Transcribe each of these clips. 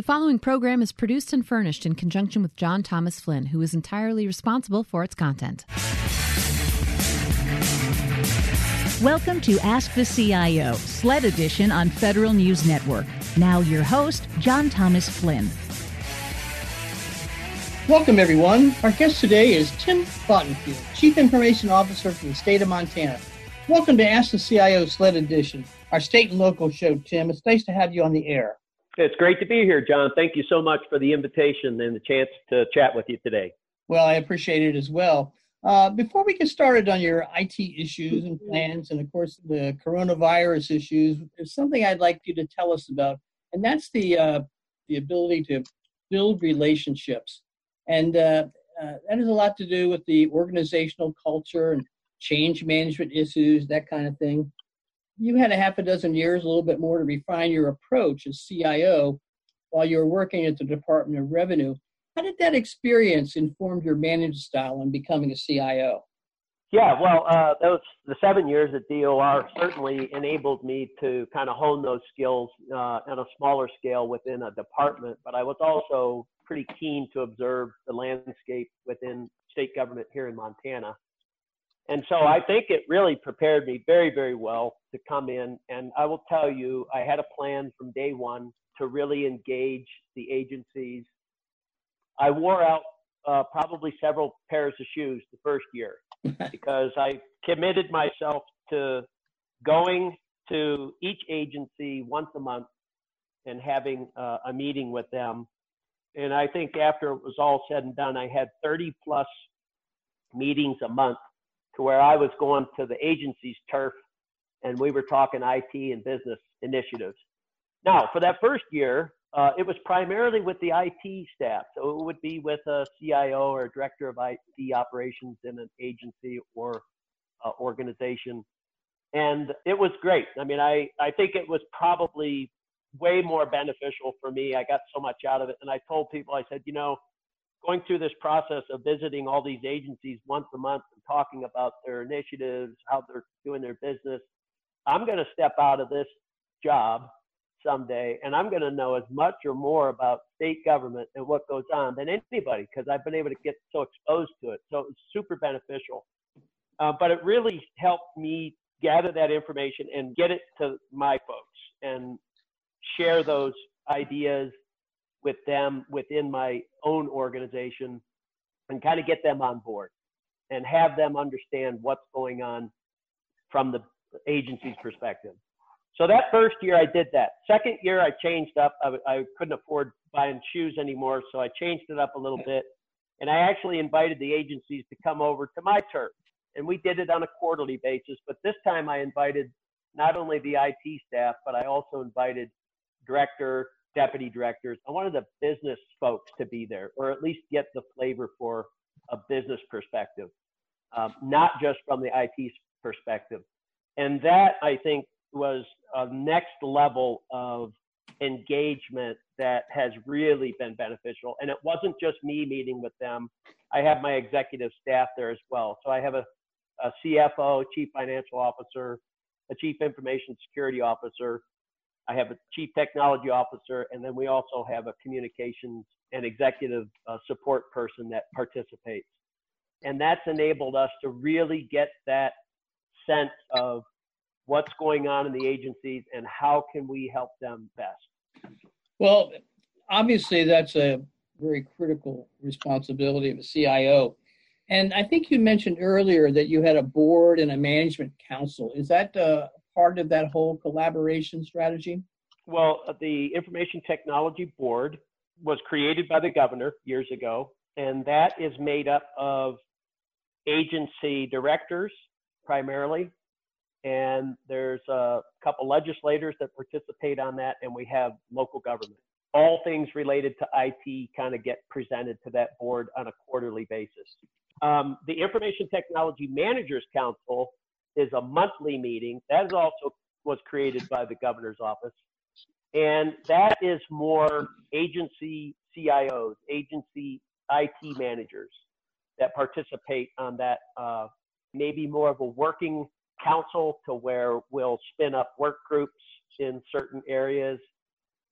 The following program is produced and furnished in conjunction with John Thomas Flynn, who is entirely responsible for its content. Welcome to Ask the CIO, SLED edition on Federal News Network. Now, your host, John Thomas Flynn. Welcome, everyone. Our guest today is Tim Bottenfield, Chief Information Officer from the state of Montana. Welcome to Ask the CIO SLED edition, our state and local show, Tim. It's nice to have you on the air. It's great to be here, John. Thank you so much for the invitation and the chance to chat with you today. Well, I appreciate it as well. Uh, before we get started on your IT issues and plans, and of course the coronavirus issues, there's something I'd like you to tell us about, and that's the uh, the ability to build relationships, and uh, uh that has a lot to do with the organizational culture and change management issues, that kind of thing you had a half a dozen years, a little bit more to refine your approach as CIO while you were working at the Department of Revenue. How did that experience inform your management style in becoming a CIO? Yeah, well, uh, those the seven years at DOR certainly enabled me to kind of hone those skills uh, on a smaller scale within a department. But I was also pretty keen to observe the landscape within state government here in Montana. And so I think it really prepared me very, very well to come in. And I will tell you, I had a plan from day one to really engage the agencies. I wore out uh, probably several pairs of shoes the first year because I committed myself to going to each agency once a month and having uh, a meeting with them. And I think after it was all said and done, I had 30 plus meetings a month to where I was going to the agency's turf and we were talking IT and business initiatives. Now, for that first year, uh, it was primarily with the IT staff. So it would be with a CIO or a director of IT operations in an agency or uh, organization. And it was great. I mean, I, I think it was probably way more beneficial for me. I got so much out of it. And I told people, I said, you know, going through this process of visiting all these agencies once a month and talking about their initiatives, how they're doing their business, I'm going to step out of this job someday and I'm going to know as much or more about state government and what goes on than anybody because I've been able to get so exposed to it. So it's super beneficial. Uh, but it really helped me gather that information and get it to my folks and share those ideas with them within my own organization and kind of get them on board and have them understand what's going on from the agency's perspective. So that first year I did that. Second year I changed up. I, I couldn't afford buying shoes anymore, so I changed it up a little bit. And I actually invited the agencies to come over to my turf. And we did it on a quarterly basis. But this time I invited not only the IT staff, but I also invited director, deputy directors. I wanted the business folks to be there, or at least get the flavor for a business perspective, um, not just from the IT perspective. And that I think was a next level of engagement that has really been beneficial. And it wasn't just me meeting with them. I have my executive staff there as well. So I have a, a CFO, chief financial officer, a chief information security officer, I have a chief technology officer, and then we also have a communications and executive uh, support person that participates. And that's enabled us to really get that sense of what's going on in the agencies and how can we help them best. Well, obviously, that's a very critical responsibility of a CIO. And I think you mentioned earlier that you had a board and a management council. Is that uh, part of that whole collaboration strategy? Well, the Information Technology Board was created by the governor years ago, and that is made up of agency directors primarily, and there's a couple legislators that participate on that, and we have local government. All things related to IT kind of get presented to that board on a quarterly basis. Um, the Information Technology Managers Council is a monthly meeting. That is also was created by the governor's office. And that is more agency CIOs, agency IT managers that participate on that, uh, maybe more of a working council to where we'll spin up work groups in certain areas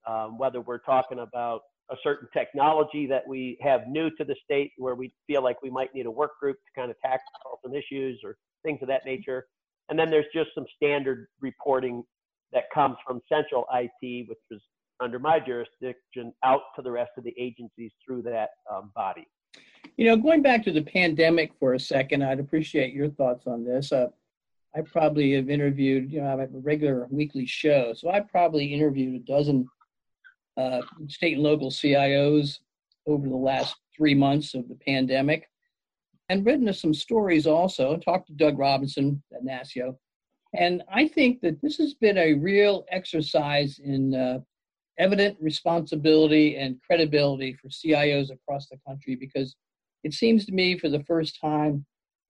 um, whether we're talking about a certain technology that we have new to the state where we feel like we might need a work group to kind of tackle some issues or things of that nature. And then there's just some standard reporting that comes from central IT, which was under my jurisdiction, out to the rest of the agencies through that um, body. You know, going back to the pandemic for a second, I'd appreciate your thoughts on this. Uh, I probably have interviewed, you know, I have a regular weekly show, so I probably interviewed a dozen uh, state and local CIOs over the last three months of the pandemic and written some stories also. Talked to Doug Robinson at NASCIO. And I think that this has been a real exercise in uh, evident responsibility and credibility for CIOs across the country because it seems to me for the first time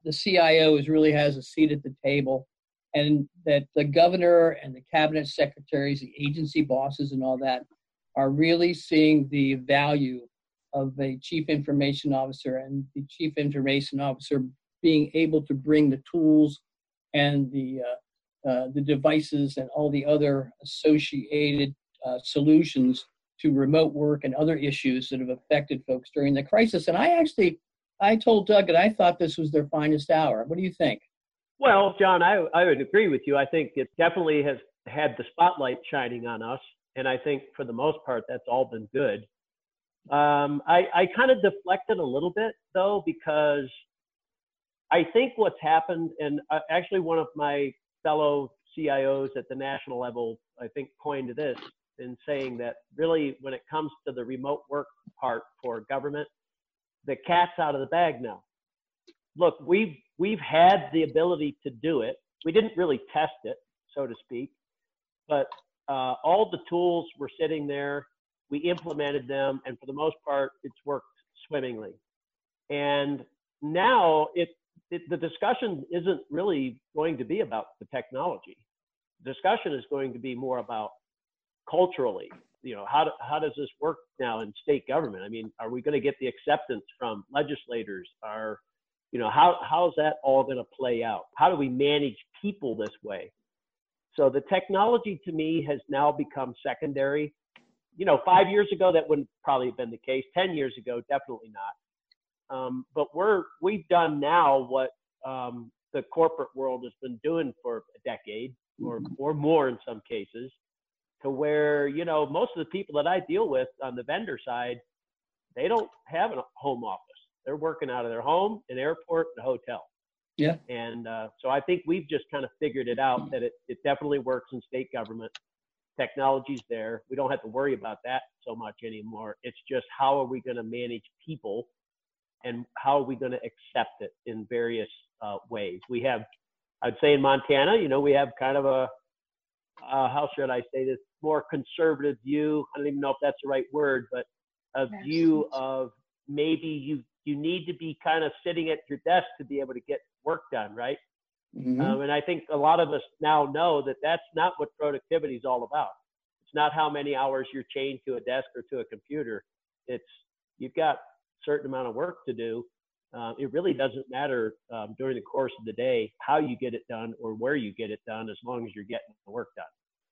the CIO is really has a seat at the table and that the governor and the cabinet secretaries, the agency bosses and all that are really seeing the value of a chief information officer and the chief information officer being able to bring the tools and the uh, uh, the devices and all the other associated uh, solutions to remote work and other issues that have affected folks during the crisis. And I actually, I told Doug that I thought this was their finest hour. What do you think? Well, John, I, I would agree with you. I think it definitely has had the spotlight shining on us. And I think for the most part, that's all been good. Um, I, I kind of deflected a little bit though, because I think what's happened, and uh, actually one of my fellow CIOs at the national level, I think coined this in saying that really when it comes to the remote work part for government, the cat's out of the bag now. Look, we've we've had the ability to do it. We didn't really test it, so to speak, but uh, all the tools were sitting there. We implemented them, and for the most part, it's worked swimmingly. And now it, it the discussion isn't really going to be about the technology. The discussion is going to be more about culturally you know how, do, how does this work now in state government? I mean are we going to get the acceptance from legislators? Are you know how how's that all going to play out? How do we manage people this way? So the technology to me has now become secondary. You know five years ago that wouldn't probably have been the case. Ten years ago definitely not. Um, but we're we've done now what um, the corporate world has been doing for a decade or or more in some cases to where you know most of the people that I deal with on the vendor side, they don't have a home office. They're working out of their home, an airport, and a hotel. Yeah. And uh, so I think we've just kind of figured it out that it, it definitely works in state government. Technology's there. We don't have to worry about that so much anymore. It's just how are we going to manage people and how are we going to accept it in various uh, ways. We have, I'd say in Montana, you know, we have kind of a, uh, how should I say this, more conservative view. I don't even know if that's the right word, but a view of maybe you you need to be kind of sitting at your desk to be able to get work done, right? Mm-hmm. Um, and I think a lot of us now know that that's not what productivity is all about. It's not how many hours you're chained to a desk or to a computer. It's you've got a certain amount of work to do. Uh, it really doesn't matter um, during the course of the day how you get it done or where you get it done, as long as you're getting the work done.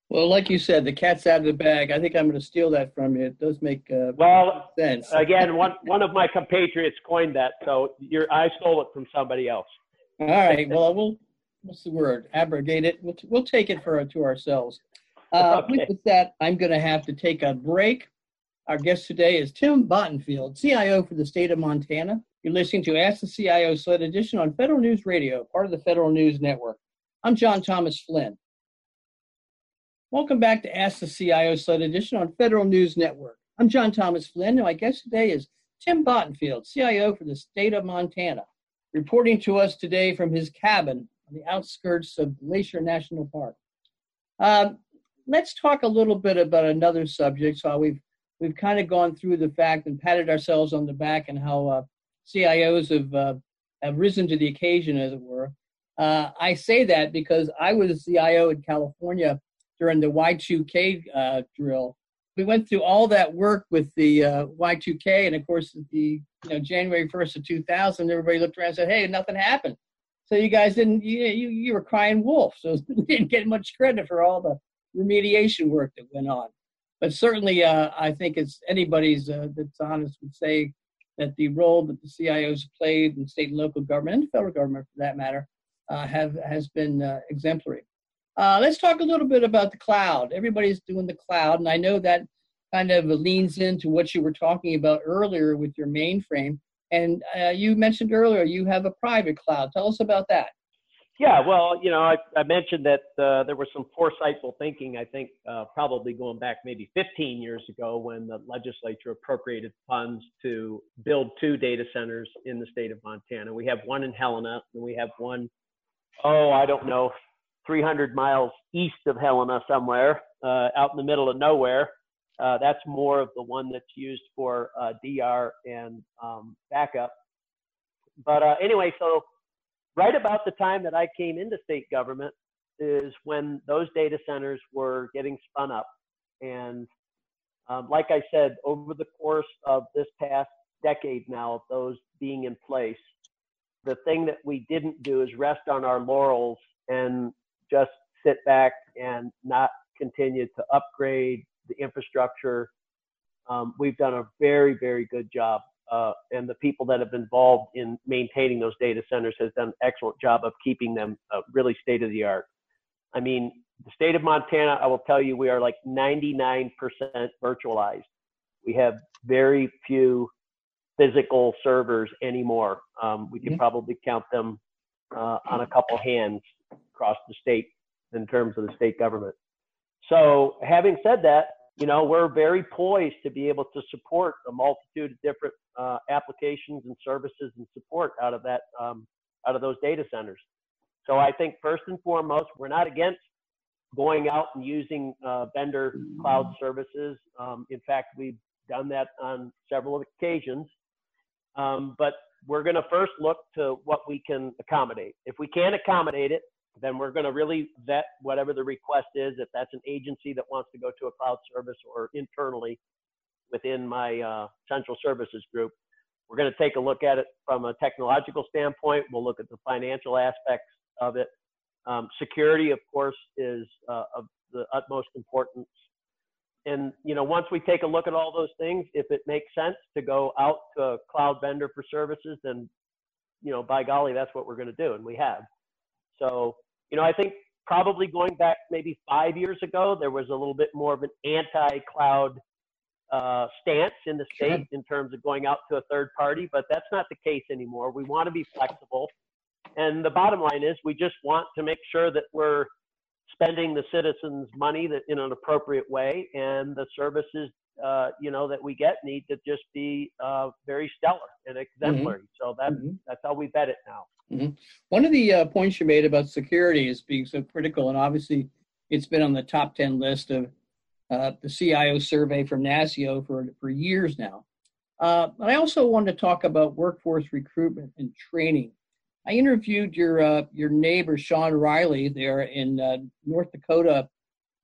Well, like you said, the cat's out of the bag. I think I'm going to steal that from you. It does make uh, well sense. again, one one of my compatriots coined that, so you're, I stole it from somebody else. All right. Well, we'll what's the word? Abrogate it. We'll, we'll take it for to ourselves. Uh, okay. With that, I'm going to have to take a break. Our guest today is Tim Bottenfield, CIO for the state of Montana. You're listening to Ask the CIO SLED Edition on Federal News Radio, part of the Federal News Network. I'm John Thomas Flynn. Welcome back to Ask the CIO SLED Edition on Federal News Network. I'm John Thomas Flynn, and my guest today is Tim Bottenfield, CIO for the state of Montana, reporting to us today from his cabin on the outskirts of Glacier National Park. Um, let's talk a little bit about another subject. So we've we've kind of gone through the fact and patted ourselves on the back and how uh, CIOs have uh, have risen to the occasion, as it were. Uh, I say that because I was a CIO in California during the Y2K uh, drill. We went through all that work with the uh, Y2K, and of course, the you know January 1st of 2000, everybody looked around and said, "Hey, nothing happened." So you guys didn't you you, you were crying wolf, so we didn't get much credit for all the remediation work that went on. but certainly, uh, I think it's anybody's uh, that's honest would say that the role that the CIOs played in state and local government and federal government, for that matter, uh, have has been uh, exemplary. Uh, let's talk a little bit about the cloud. Everybody's doing the cloud, and I know that kind of leans into what you were talking about earlier with your mainframe. And uh, you mentioned earlier you have a private cloud. Tell us about that. Yeah, well, you know, I, I mentioned that uh, there was some foresightful thinking, I think, uh, probably going back maybe 15 years ago when the legislature appropriated funds to build two data centers in the state of Montana. We have one in Helena, and we have one, oh, I don't know, 300 miles east of Helena somewhere, uh, out in the middle of nowhere. Uh, that's more of the one that's used for uh, DR and um, backup. But uh, anyway, so right about the time that I came into state government is when those data centers were getting spun up. And um, like I said, over the course of this past decade now of those being in place, the thing that we didn't do is rest on our laurels and just sit back and not continue to upgrade the infrastructure. Um, we've done a very, very good job uh, and the people that have been involved in maintaining those data centers has done an excellent job of keeping them uh, really state of the art. I mean, the state of Montana, I will tell you, we are like 99% virtualized. We have very few physical servers anymore. Um, we can mm-hmm. probably count them uh, on a couple hands across the state in terms of the state government. So, having said that, you know, we're very poised to be able to support a multitude of different uh, applications and services and support out of that, um, out of those data centers. So I think first and foremost, we're not against going out and using uh, vendor cloud services. Um, in fact, we've done that on several occasions. Um, but we're going to first look to what we can accommodate. If we can't accommodate it, then we're going to really vet whatever the request is. If that's an agency that wants to go to a cloud service or internally within my uh, central services group, we're going to take a look at it from a technological standpoint. We'll look at the financial aspects of it. Um, security, of course, is uh, of the utmost importance. And you know, once we take a look at all those things, if it makes sense to go out to a cloud vendor for services, then you know, by golly, that's what we're going to do, and we have. So you know, I think probably going back maybe five years ago, there was a little bit more of an anti-cloud uh, stance in the state sure. in terms of going out to a third party, but that's not the case anymore. We want to be flexible. And the bottom line is we just want to make sure that we're spending the citizens' money that in an appropriate way and the services uh, you know that we get need to just be uh, very stellar and exemplary. Mm-hmm. So that's mm-hmm. that's how we bet it now. Mm-hmm. One of the uh, points you made about security is being so critical, and obviously it's been on the top 10 list of uh, the CIO survey from NASCIO for, for years now. Uh, but I also wanted to talk about workforce recruitment and training. I interviewed your uh, your neighbor Shawn Riley there in uh, North Dakota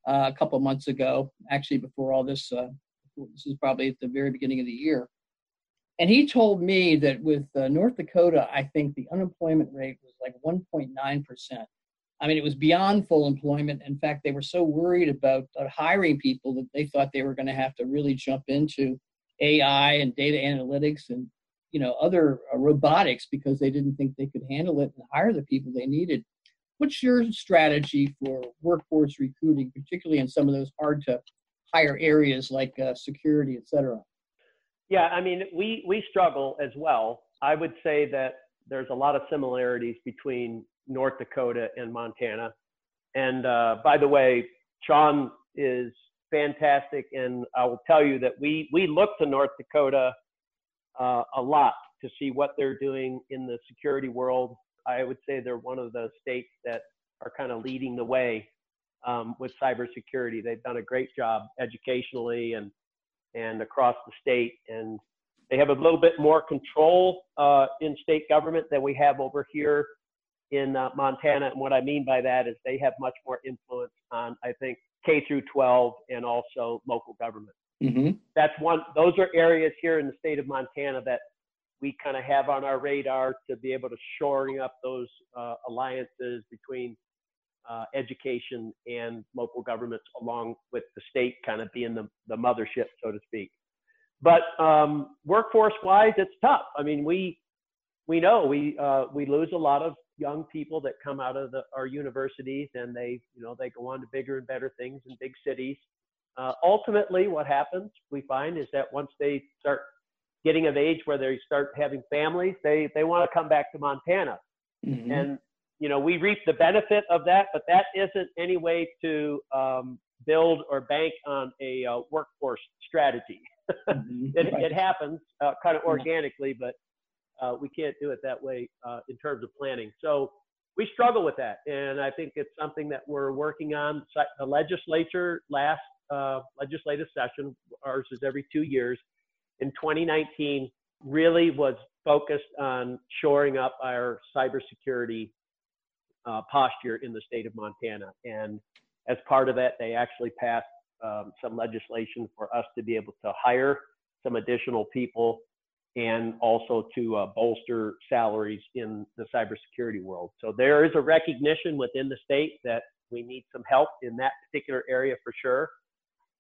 uh, a couple months ago, actually before all this. this is probably at the very beginning of the year, and he told me that with uh, North Dakota, I think the unemployment rate was like 1.9%. I mean, it was beyond full employment. In fact, they were so worried about uh, hiring people that they thought they were going to have to really jump into AI and data analytics and you know other uh, robotics because they didn't think they could handle it and hire the people they needed. What's your strategy for workforce recruiting, particularly in some of those hard to hire areas like uh, security, et cetera? Yeah, I mean, we we struggle as well. I would say that there's a lot of similarities between North Dakota and Montana. And uh, by the way, Shawn is fantastic, and I will tell you that we we look to North Dakota uh, a lot to see what they're doing in the security world. I would say they're one of the states that are kind of leading the way um, with cybersecurity. They've done a great job educationally and and across the state. And they have a little bit more control uh, in state government than we have over here in uh, Montana. And what I mean by that is they have much more influence on, I think, K through 12 and also local government. Mm-hmm. That's one. Those are areas here in the state of Montana that we kind of have on our radar to be able to shoring up those uh, alliances between uh, education and local governments, along with the state kind of being the, the mothership, so to speak. But um, workforce-wise, it's tough. I mean, we we know we uh, we lose a lot of young people that come out of the, our universities, and they you know they go on to bigger and better things in big cities. Uh, ultimately, what happens we find is that once they start getting of age where they start having families, they they want to come back to Montana, mm-hmm. and you know we reap the benefit of that, but that isn't any way to um, build or bank on a uh, workforce strategy. mm-hmm. it, right. it, happens uh, kind of organically, but uh, we can't do it that way uh, in terms of planning. So we struggle with that, and I think it's something that we're working on. The legislature last uh, legislative session, ours is every two years, in 2019 really was focused on shoring up our cybersecurity uh, posture in the state of Montana. And as part of that, they actually passed um, some legislation for us to be able to hire some additional people and also to uh, bolster salaries in the cybersecurity world. So there is a recognition within the state that we need some help in that particular area for sure.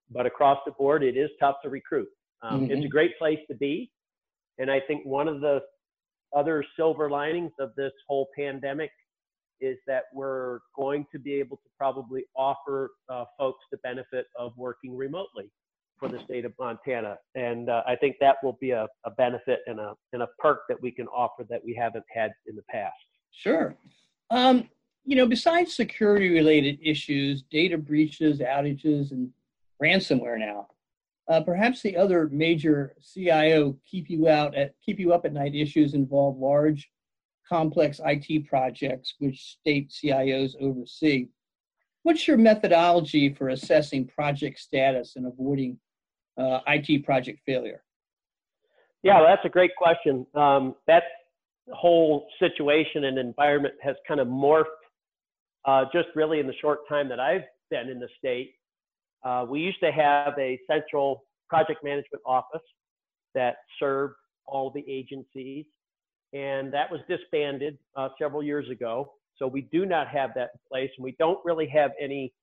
But across the board, it is tough to recruit. Um, mm-hmm. It's a great place to be. And I think one of the other silver linings of this whole pandemic is that we're going to be able to probably offer uh, folks the benefit of working remotely for the state of Montana. And uh, I think that will be a, a, benefit and a, and a perk that we can offer that we haven't had in the past. Sure. Um, you know, besides security related issues, data breaches, outages, and ransomware now, uh, perhaps the other major CIO keep you out at keep you up at night issues involve large, complex IT projects which state CIOs oversee. What's your methodology for assessing project status and avoiding uh, IT project failure? Yeah, well, that's a great question. Um, that whole situation and environment has kind of morphed uh, just really in the short time that I've been in the state. Uh, we used to have a central project management office that served all the agencies, and that was disbanded uh, several years ago. So we do not have that in place, and we don't really have any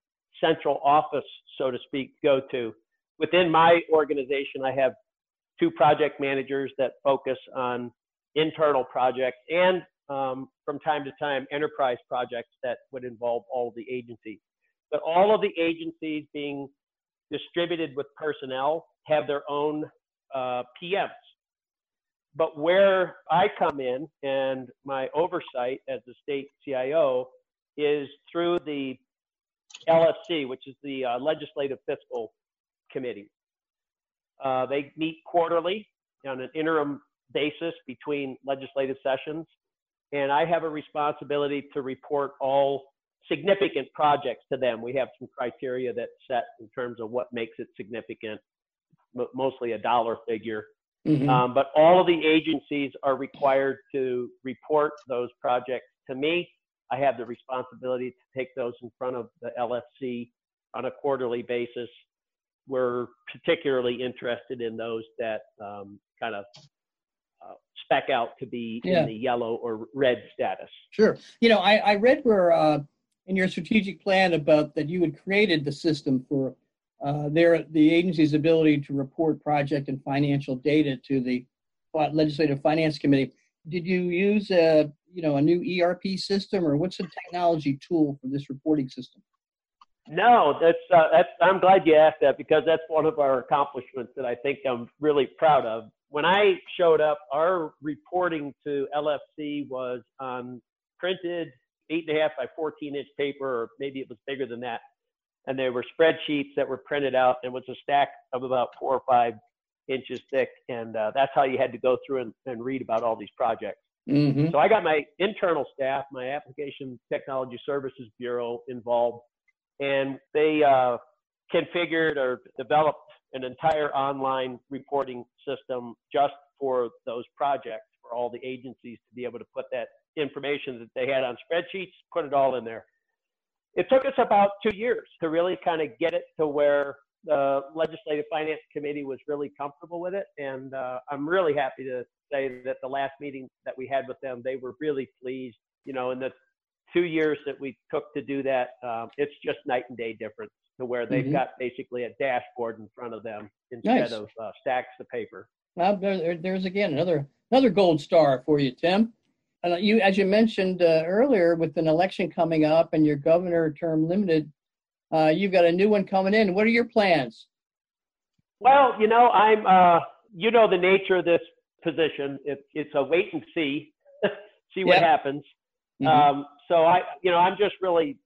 central office, so to speak, to go to. Within my organization, I have two project managers that focus on internal projects and um, from time to time enterprise projects that would involve all of the agencies but all of the agencies being distributed with personnel have their own uh, PMs. But where I come in and my oversight as the state CIO is through the LFC, which is the uh, Legislative Fiscal Committee. Uh, they meet quarterly on an interim basis between legislative sessions, and I have a responsibility to report all significant projects to them. We have some criteria that's set in terms of what makes it significant, mostly a dollar figure. Mm-hmm. Um, but all of the agencies are required to report those projects to me. I have the responsibility to take those in front of the LFC on a quarterly basis. We're particularly interested in those that um, kind of uh, spec out to be yeah. in the yellow or red status. Sure. You know, I, I read where uh, in your strategic plan about that you had created the system for uh, their the agency's ability to report project and financial data to the legislative finance committee. Did you use a you know a new ERP system or what's the technology tool for this reporting system? No, that's uh, that's. I'm glad you asked that because that's one of our accomplishments that I think I'm really proud of. When I showed up, our reporting to LFC was on printed eight and a half by 14 inch paper, or maybe it was bigger than that. And there were spreadsheets that were printed out and was a stack of about four or five inches thick. And uh, that's how you had to go through and, and read about all these projects. Mm-hmm. So I got my internal staff, my application technology services bureau involved, and they uh, configured or developed an entire online reporting system just for those projects for all the agencies to be able to put that information that they had on spreadsheets, put it all in there. It took us about two years to really kind of get it to where the Legislative Finance Committee was really comfortable with it. And uh, I'm really happy to say that the last meeting that we had with them, they were really pleased. You know, in the two years that we took to do that, um, it's just night and day difference to where they've mm-hmm. got basically a dashboard in front of them instead nice. of uh, stacks of paper. Well, there, there's again another another gold star for you, Tim. Uh, you, as you mentioned uh, earlier, with an election coming up and your governor term limited, uh, you've got a new one coming in. What are your plans? Well, you know, I'm. Uh, you know the nature of this position. It, it's a wait and see, see what yep. happens. Mm-hmm. Um, so I, you know, I'm just really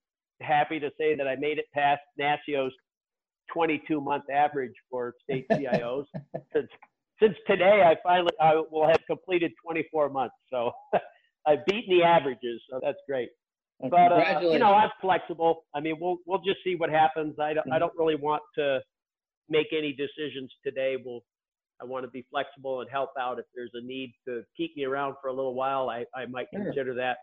happy to say that I made it past NASCIO's 22 month average for state CIOs. since since today, I finally I will have completed 24 months. So I've beaten the averages. So that's great. Well, but uh, you know, I'm flexible. I mean, we'll we'll just see what happens. I don't. I don't really want to make any decisions today. We'll I want to be flexible and help out if there's a need to keep me around for a little while. I, I might sure. consider that.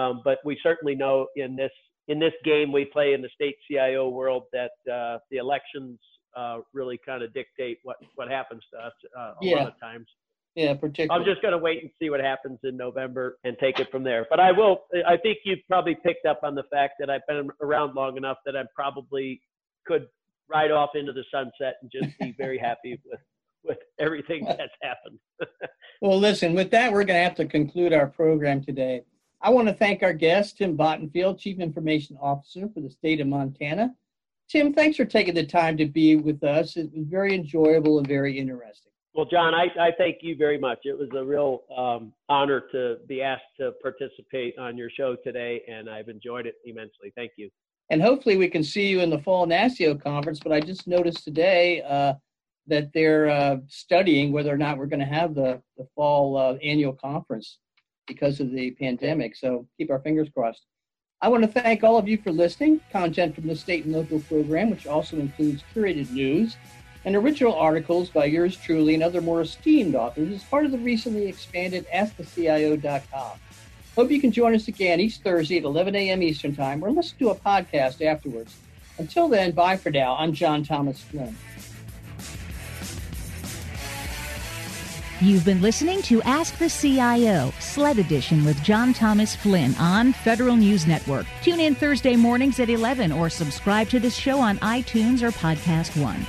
Um, but we certainly know in this in this game we play in the state CIO world that uh, the elections uh, really kind of dictate what what happens to us uh, a yeah. lot of times. Yeah, particularly. I'm just going to wait and see what happens in November and take it from there. But I will. I think you've probably picked up on the fact that I've been around long enough that I probably could ride off into the sunset and just be very happy with with everything that's happened. well, listen. With that, we're going to have to conclude our program today. I want to thank our guest, Tim Bottenfield, Chief Information Officer for the state of Montana. Tim, thanks for taking the time to be with us. It was very enjoyable and very interesting. Well, John, I, I thank you very much. It was a real um, honor to be asked to participate on your show today, and I've enjoyed it immensely. Thank you. And hopefully, we can see you in the fall NASCIO conference. But I just noticed today uh, that they're uh, studying whether or not we're going to have the, the fall uh, annual conference because of the pandemic. So keep our fingers crossed. I want to thank all of you for listening. Content from the state and local program, which also includes curated news and original articles by yours truly and other more esteemed authors, is part of the recently expanded AskTheCIO.com. Hope you can join us again each Thursday at 11 a.m. Eastern Time or listen to a podcast afterwards. Until then, bye for now. I'm John Thomas Flynn. You've been listening to Ask the CIO, SLED Edition with John Thomas Flynn on Federal News Network. Tune in Thursday mornings at 11 or subscribe to this show on iTunes or Podcast One.